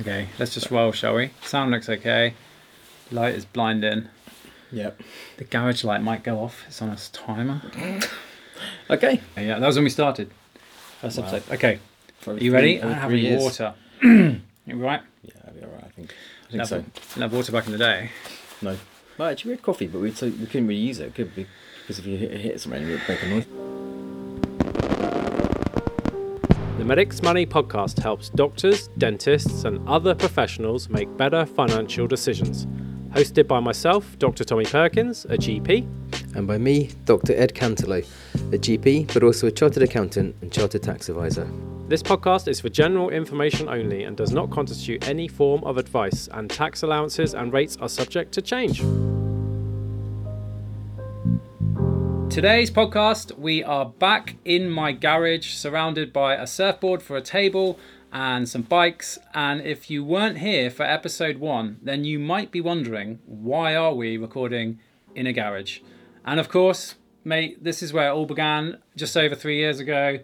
Okay, let's just roll, shall we? Sound looks okay. Light is blinding. Yep. The garage light might go off. It's on a timer. Okay. Yeah, that was when we started. First Wow. episode. Okay, are you ready? I have any water. you right? Yeah, that'll be alright. I think. I think Never, so. Didn't have water back in the day. No. Well, actually, we had coffee, but we so we couldn't really use it. It could be because if you hit, hit something, it would make a noise. The Medics Money podcast helps doctors, dentists, and other professionals make better financial decisions. Hosted by myself, Dr. Tommy Perkins, a GP, And by me, Dr. Ed Cantelo, a GP, but also a chartered accountant and chartered tax advisor. This podcast is for general information only and does not constitute any form of advice, and tax allowances and rates are subject to change. Today's podcast, we are back in my garage, surrounded by a surfboard for a table and some bikes. And if you weren't here for episode one, then you might be wondering why are we recording in a garage? And of course, mate, this is where it all began just over three years ago.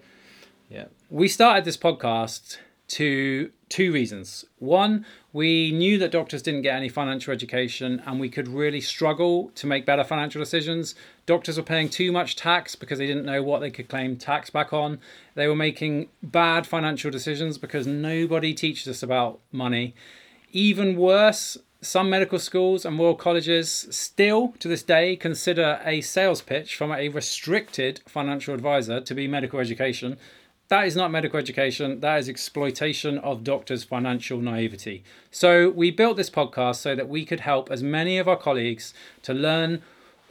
Yeah. We started this podcast to two reasons. One, we knew that doctors didn't get any financial education and we could really struggle to make better financial decisions. Doctors were paying too much tax because they didn't know what they could claim tax back on. They were making bad financial decisions because nobody teaches us about money. Even worse, some medical schools and royal colleges still to this day consider a sales pitch from a restricted financial advisor to be medical education. That is not medical education, that is exploitation of doctors' financial naivety. So, we built this podcast so that we could help as many of our colleagues to learn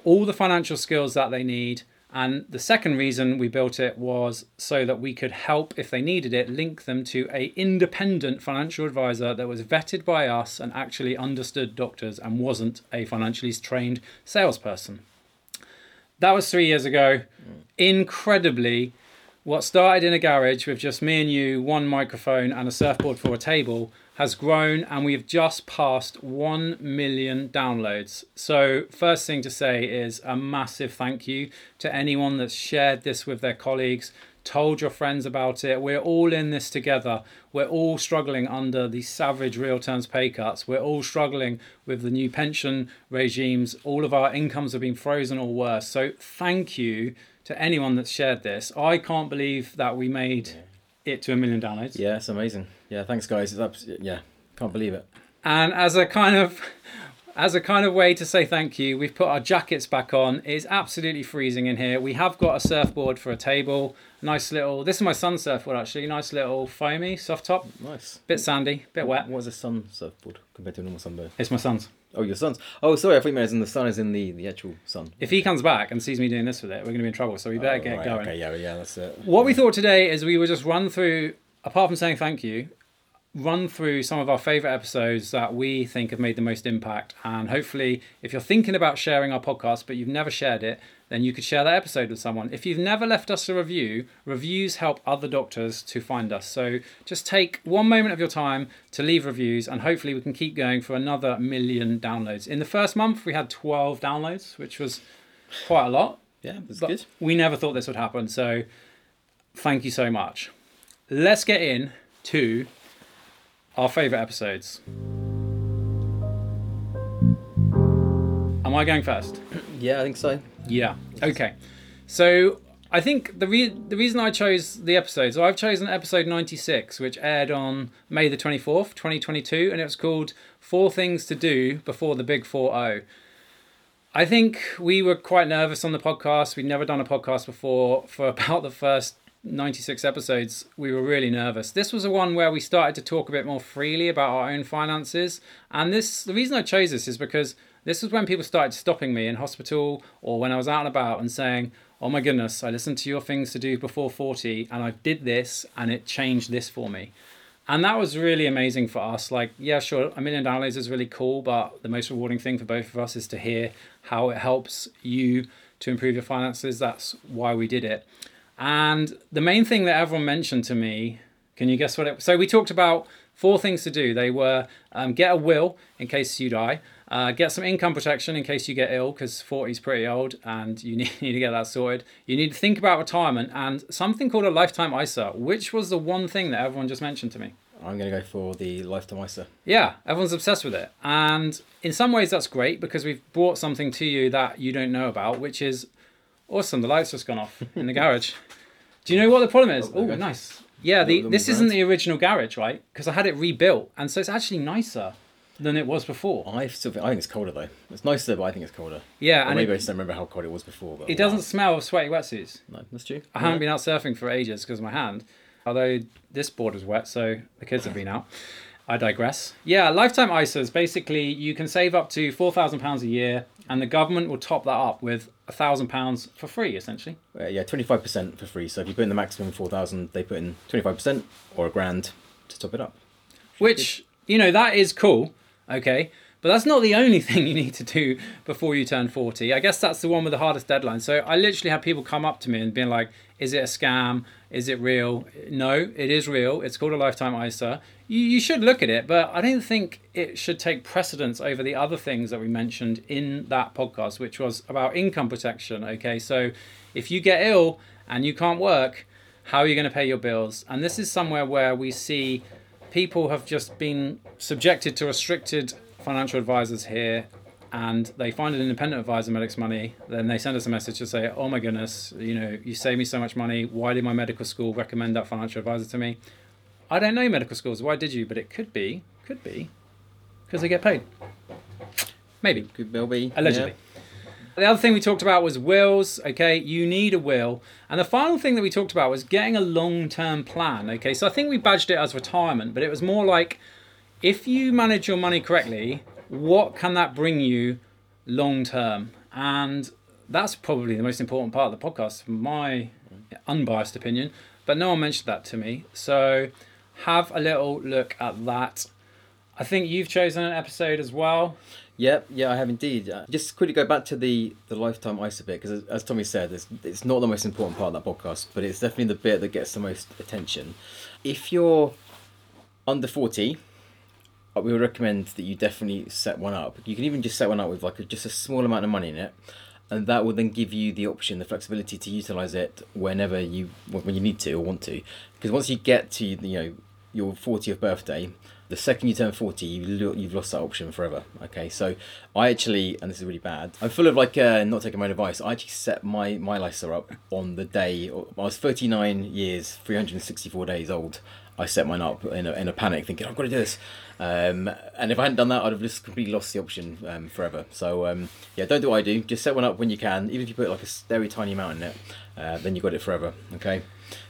all the financial skills that they need. And the second reason we built it was so that we could help, if they needed it, link them to a independent financial advisor that was vetted by us and actually understood doctors and wasn't a financially trained salesperson. That was three years ago. Mm. Incredibly, what started in a garage with just me and you, one microphone, and a surfboard for a table has grown, and we've just passed 1 million downloads. So, first thing to say is a massive thank you to anyone that's shared this with their colleagues, told your friends about it. We're all in this together. We're all struggling under the savage real terms pay cuts. We're all struggling with the new pension regimes. All of our incomes have been frozen or worse. So, thank you to anyone that's shared this. I can't believe that we made it to a million downloads. Yeah, it's amazing. Yeah, thanks guys. It's abs- yeah, can't believe it. And as a kind of as a kind of way to say thank you, we've put our jackets back on. It's absolutely freezing in here. We have got a surfboard for a table. Nice little. This is my son's surfboard actually. Nice little foamy soft top. Nice. Bit sandy, bit wet. What is a sun surfboard compared to a normal sunboard? It's my son's. Oh, your son's. Oh, sorry. I thought you meant as in the sun is in the, the actual sun. If he comes back and sees me doing this with it, we're going to be in trouble. So we better Oh, get right, going. Okay, yeah, yeah, that's it. What we thought today is we would just run through, apart from saying thank you, run through some of our favorite episodes that we think have made the most impact. And hopefully, if you're thinking about sharing our podcast but you've never shared it, then you could share that episode with someone. If you've never left us a review, reviews help other doctors to find us. So just take one moment of your time to leave reviews, and hopefully, we can keep going for another million downloads. In the first month, we had 12 downloads, which was quite a lot. Yeah, that's good. we never thought this would happen. So thank you so much. Let's get in to our favorite episodes. Am I going first? Yeah, I think so. Yeah. Okay. So I think the re- the reason I chose the episode, so I've chosen episode 96, which aired on May the 24th, 2022, and it was called Four Things to Do Before the Big 4 0. I think we were quite nervous on the podcast. We'd never done a podcast before. For about the first 96 episodes, we were really nervous. This was the one where we started to talk a bit more freely about our own finances. And this the reason I chose this is because this was when people started stopping me in hospital or when I was out and about and saying, Oh my goodness, I listened to your things to do before 40 and I did this and it changed this for me. And that was really amazing for us. Like, yeah, sure, a million downloads is really cool, but the most rewarding thing for both of us is to hear how it helps you to improve your finances. That's why we did it. And the main thing that everyone mentioned to me, can you guess what it? So we talked about four things to do. They were um, get a will in case you die, uh, get some income protection in case you get ill, because 40 is pretty old and you need, need to get that sorted. You need to think about retirement and something called a lifetime ISA, which was the one thing that everyone just mentioned to me. I'm going to go for the lifetime ISA. Yeah, everyone's obsessed with it. And in some ways, that's great because we've brought something to you that you don't know about, which is awesome. The light's just gone off in the garage. Do you know what the problem is? Oh, nice. Yeah, the, this isn't the original garage, right? Because I had it rebuilt. And so it's actually nicer than it was before. I still think, I think it's colder though. It's nicer, but I think it's colder. Yeah, Or and maybe I it, just don't remember how cold it was before. But it doesn't smell of sweaty wetsuits. No, that's true. I haven't been out surfing for ages because of my hand. Although this board is wet, so the kids have been out. I digress. Yeah, lifetime ISAs basically you can save up to four thousand pounds a year, and the government will top that up with a thousand pounds for free, essentially. Uh, yeah, twenty five percent for free. So if you put in the maximum four thousand, they put in twenty five percent or a grand to top it up. Which you know that is cool, okay. But that's not the only thing you need to do before you turn 40. I guess that's the one with the hardest deadline. So I literally had people come up to me and being like, is it a scam? Is it real? No, it is real. It's called a lifetime ISA. You, you should look at it, but I don't think it should take precedence over the other things that we mentioned in that podcast, which was about income protection. Okay, so if you get ill and you can't work, how are you going to pay your bills? And this is somewhere where we see people have just been subjected to restricted financial advisors here and they find an independent advisor medics money then they send us a message to say oh my goodness you know you save me so much money why did my medical school recommend that financial advisor to me i don't know medical schools why did you but it could be could be because they get paid maybe Could be allegedly. The other thing we talked about was wills. Okay, you need a will. And the final thing that we talked about was getting a long term plan. Okay, so I think we badged it as retirement, but it was more like if you manage your money correctly, what can that bring you long term? And that's probably the most important part of the podcast, my unbiased opinion. But no one mentioned that to me. So have a little look at that. I think you've chosen an episode as well. Yep, yeah, I have indeed. Uh, just quickly go back to the, the lifetime ISA bit because, as, Tommy said, it's, it's not the most important part of that podcast, but it's definitely the bit that gets the most attention. If you're under forty, uh, we would recommend that you definitely set one up. You can even just set one up with like a, just a small amount of money in it, and that will then give you the option, the flexibility to utilize it whenever you when you need to or want to. Because once you get to you know your fortieth birthday, the second you turn 40 you you've lost that option forever okay so i actually and this is really bad i'm full of like uh, not taking my own advice i actually set my my LISA up on the day i was 39 years 364 days old i set mine up in a, in a panic thinking i've got to do this um, and if i hadn't done that i'd have just completely lost the option um, forever so um, yeah don't do what i do just set one up when you can even if you put like a very tiny amount in it uh, then you got it forever okay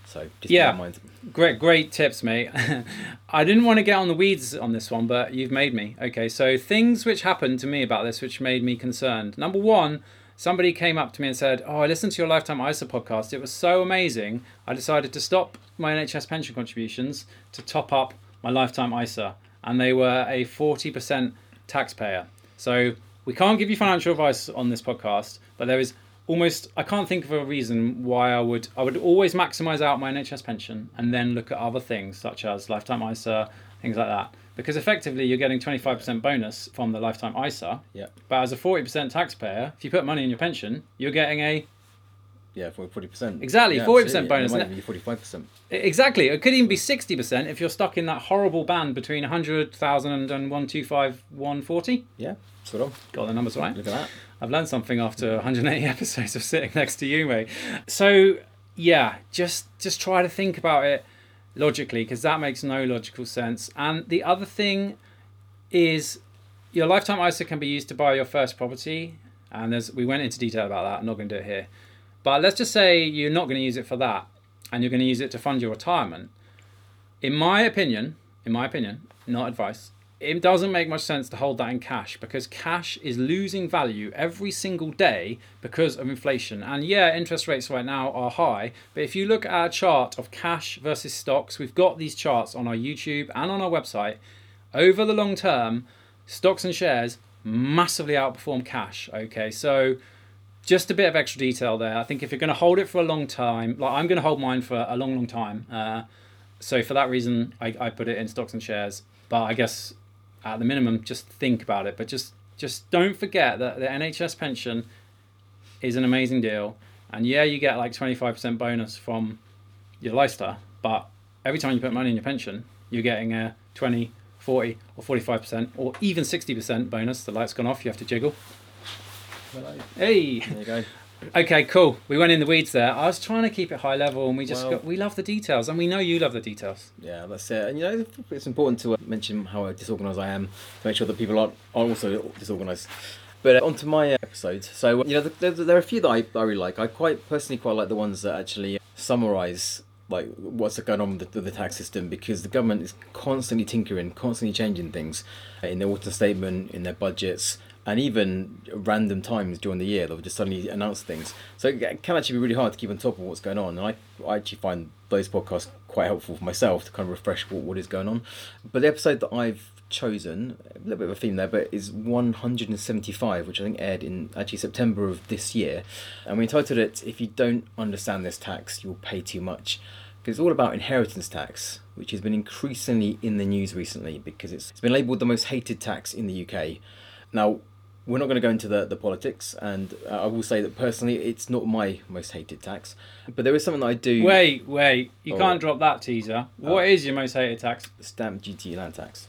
so just Yeah. bear in mind Great, great tips, mate. I didn't want to get on the weeds on this one, but you've made me. Okay, so things which happened to me about this, which made me concerned. Number one, somebody came up to me and said, "Oh, I listened to your Lifetime ISA podcast. It was so amazing. I decided to stop my NHS pension contributions to top up my Lifetime ISA, and they were a forty percent taxpayer. So we can't give you financial advice on this podcast, but there is." almost I can't think of a reason why I would I would always maximize out my NHS pension and then look at other things such as lifetime ISA things like that because effectively you're getting 25% bonus from the lifetime ISA yeah but as a 40% taxpayer if you put money in your pension you're getting a Yeah, forty percent. Exactly, 40% bonus, Might even forty-five percent. exactly it could even be 60% if you're stuck in that horrible band between 100,000 and 125 140 Yeah, sort of. got the numbers right Look at that. I've learned something after 180 episodes of sitting next to you, mate. So yeah, just just try to think about it logically because that makes no logical sense. And the other thing is your lifetime ISA can be used to buy your first property, and there's we went into detail about that. I'm not going to do it here, but let's just say you're not going to use it for that, and you're going to use it to fund your retirement. In my opinion, in my opinion, not advice, it doesn't make much sense to hold that in cash because cash is losing value every single day because of inflation. And yeah, interest rates right now are high, but if you look at a chart of cash versus stocks, we've got these charts on our YouTube and on our website. Over the long term, stocks and shares massively outperform cash. Okay, so just a bit of extra detail there. I think if you're going to hold it for a long time, like I'm going to hold mine for a long, long time. Uh, so for that reason, I, I put it in stocks and shares. But I guess at the minimum, just think about it. But just just don't forget that the NHS pension is an amazing deal. And yeah, you get like 25% bonus from your lifestyle, but every time you put money in your pension, you're getting a 20, 40, or 45%, or even 60% bonus. The light's gone off, you have to jiggle. Hey! There you go. Okay, cool. We went in the weeds there. I was trying to keep it high level, and we just Well- got, we love the details, and we know you love the details. Yeah, that's it. And you know, it's important to uh, mention how disorganised I am to make sure that people aren't, are also disorganised. But uh, on to my uh, episode. So, you know, there, there are a few that I, I really like. I quite personally quite like the ones that actually summarise like what's going on with the, the tax system because the government is constantly tinkering, constantly changing things in their autumn statement, in their budgets, and even random times during the year they'll just suddenly announce things. So it can actually be really hard to keep on top of what's going on. And I, I actually find those podcasts quite helpful for myself to kind of refresh what, what is going on. But the episode that I've chosen, a little bit of a theme there, but is 175, which I think aired in actually September of this year. And we entitled it, If You Don't Understand This Tax, You'll Pay Too Much. Because it's all about inheritance tax, which has been increasingly in the news recently because it's, it's been labelled the most hated tax in the UK. Now, we're not going to go into the, the politics, and uh, I will say that personally, it's not my most hated tax. But there is something that I do. Wait, wait, you Oh. can't drop that teaser. What is your most hated tax? stamp duty land tax.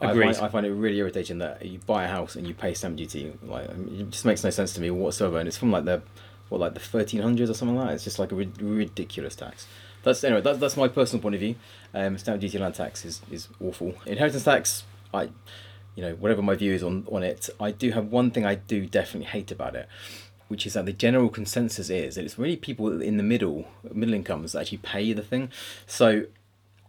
Agreed. I find, I find it really irritating that you buy a house and you pay stamp duty. Like it just makes no sense to me whatsoever, and it's from like the what like the thirteen hundreds or something like that. It's just like a rid- ridiculous tax. That's anyway. That's that's my personal point of view. Um, stamp duty land tax is is awful. Inheritance tax, I, you know, whatever my view is on on it, I do have one thing I do definitely hate about it. Which is that the general consensus is that it's really people in the middle, middle incomes that actually pay the thing. So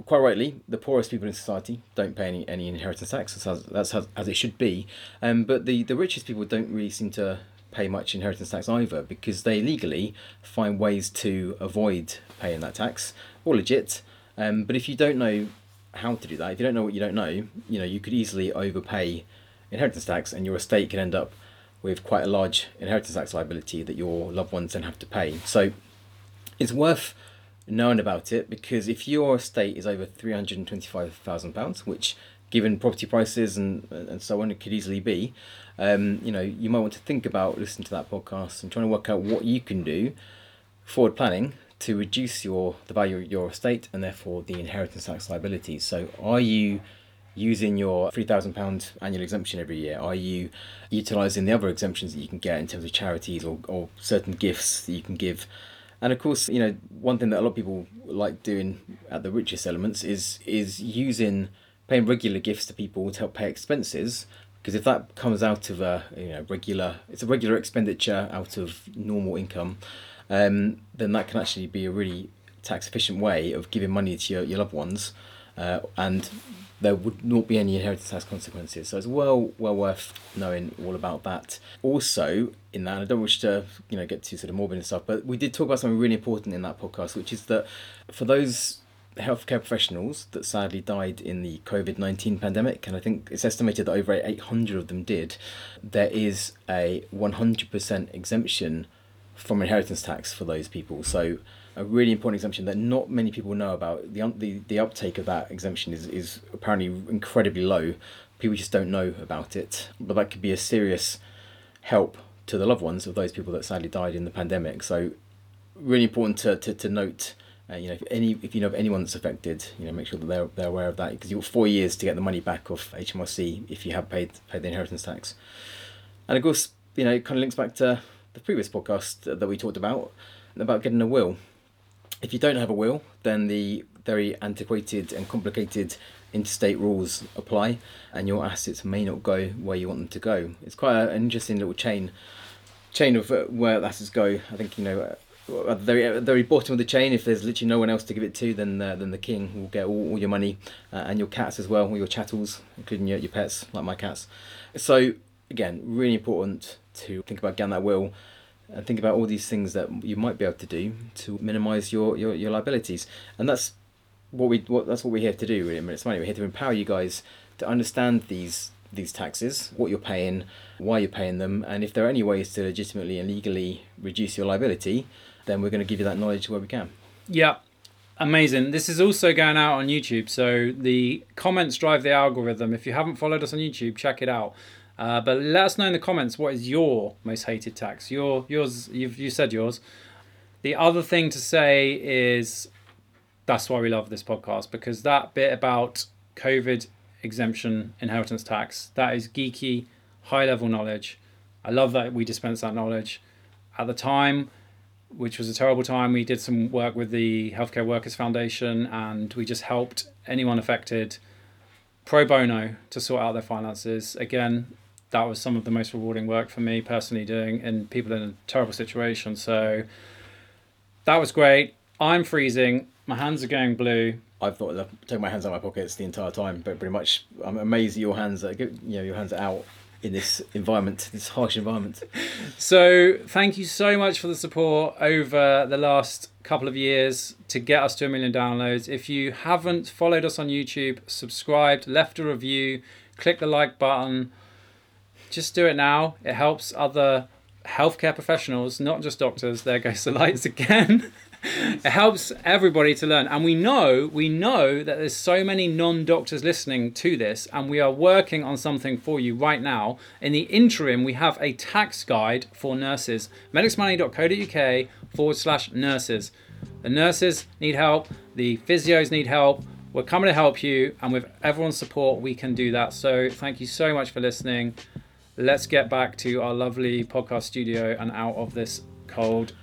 quite rightly, the poorest people in society don't pay any, any inheritance tax. As, that's as, as it should be. Um, but the, the richest people don't really seem to pay much inheritance tax either because they legally find ways to avoid paying that tax. All legit. Um, but if you don't know how to do that, if you don't know what you don't know, you know you could easily overpay inheritance tax, and your estate can end up with quite a large inheritance tax liability that your loved ones then have to pay. So it's worth knowing about it because if your estate is over three hundred and twenty-five thousand pounds, which, given property prices and and so on, it could easily be, um, you know, you might want to think about listening to that podcast and trying to work out what you can do, forward planning to reduce your the value of your estate and therefore the inheritance tax liabilities. So, are you using your three thousand pound annual exemption every year? Are you utilising the other exemptions that you can get in terms of charities or, or certain gifts that you can give? And of course, you know, one thing that a lot of people like doing at the richest elements is is using paying regular gifts to people to help pay expenses. Because if that comes out of a you know regular, it's a regular expenditure out of normal income, um, then that can actually be a really tax efficient way of giving money to your, your loved ones, uh, and there would not be any inheritance tax consequences. So it's well well worth knowing all about that. Also, in that, I don't wish to you know get too sort of morbid and stuff, but we did talk about something really important in that podcast, which is that for those healthcare professionals that sadly died in the COVID nineteen pandemic, and I think it's estimated that over eight hundred of them did, there is a one hundred percent exemption from inheritance tax for those people. So a really important exemption that not many people know about. The the, the uptake of that exemption is, is apparently incredibly low. People just don't know about it. But that could be a serious help to the loved ones of those people that sadly died in the pandemic. So really important to, to, to note. Uh, you know, if any if you know of anyone that's affected, you know, make sure that they're they're aware of that because you've got four years to get the money back off HMRC if you have paid paid the inheritance tax. And of course, you know, it kind of links back to the previous podcast that we talked about about getting a will. If you don't have a will, then the very antiquated and complicated intestate rules apply, and your assets may not go where you want them to go. It's quite an interesting little chain chain of uh, where assets go. I think you know. Uh, at the very, at the very bottom of the chain, if there's literally no one else to give it to, then uh, then the king will get all, all your money uh, and your cats as well, all your chattels, including your, your pets, like my cats. So again, really important to think about getting that will and think about all these things that you might be able to do to minimise your, your, your liabilities. And that's what we what that's what we're here to do really. I mean, it's money. We're here to empower you guys to understand these these taxes, what you're paying, why you're paying them, and if there are any ways to legitimately and legally reduce your liability, then we're going to give you that knowledge where we can. Yeah, amazing. This is also going out on YouTube, so the comments drive the algorithm. If you haven't followed us on YouTube, check it out. Uh, but let us know in the comments what is your most hated tax. Your yours you've you said yours. The other thing to say is that's why we love this podcast because that bit about COVID exemption inheritance tax that is geeky, high level knowledge. I love that we dispense that knowledge. At the time, which was a terrible time, we did some work with the Healthcare Workers Foundation and we just helped anyone affected pro bono to sort out their finances. Again, that was some of the most rewarding work for me personally doing in people in a terrible situation. So that was great. I'm freezing. My hands are going blue. I've thought of taking my hands out of my pockets the entire time, but pretty much I'm amazed your hands are you know your hands are out in this environment, this harsh environment. So thank you so much for the support over the last couple of years to get us to a million downloads. If you haven't followed us on YouTube, subscribed, left a review, click the like button, just do it now. It helps other healthcare professionals, not just doctors. There goes the lights again. It helps everybody to learn. And we know we know that there's so many non-doctors listening to this and we are working on something for you right now. In the interim we have a tax guide for nurses. Medicsmoney.co.uk forward slash nurses. The nurses need help. The physios need help. We're coming to help you and with everyone's support we can do that. So thank you so much for listening. Let's get back to our lovely podcast studio and out of this cold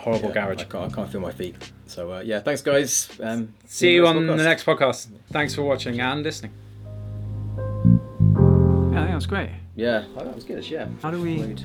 horrible Yeah, garage I can't, I can't feel my feet. So uh, yeah, thanks guys. Um, See you on podcast. the next podcast. Thanks for watching and listening. Yeah, that was great. Yeah, oh, that was good. Yeah. How do we- Load.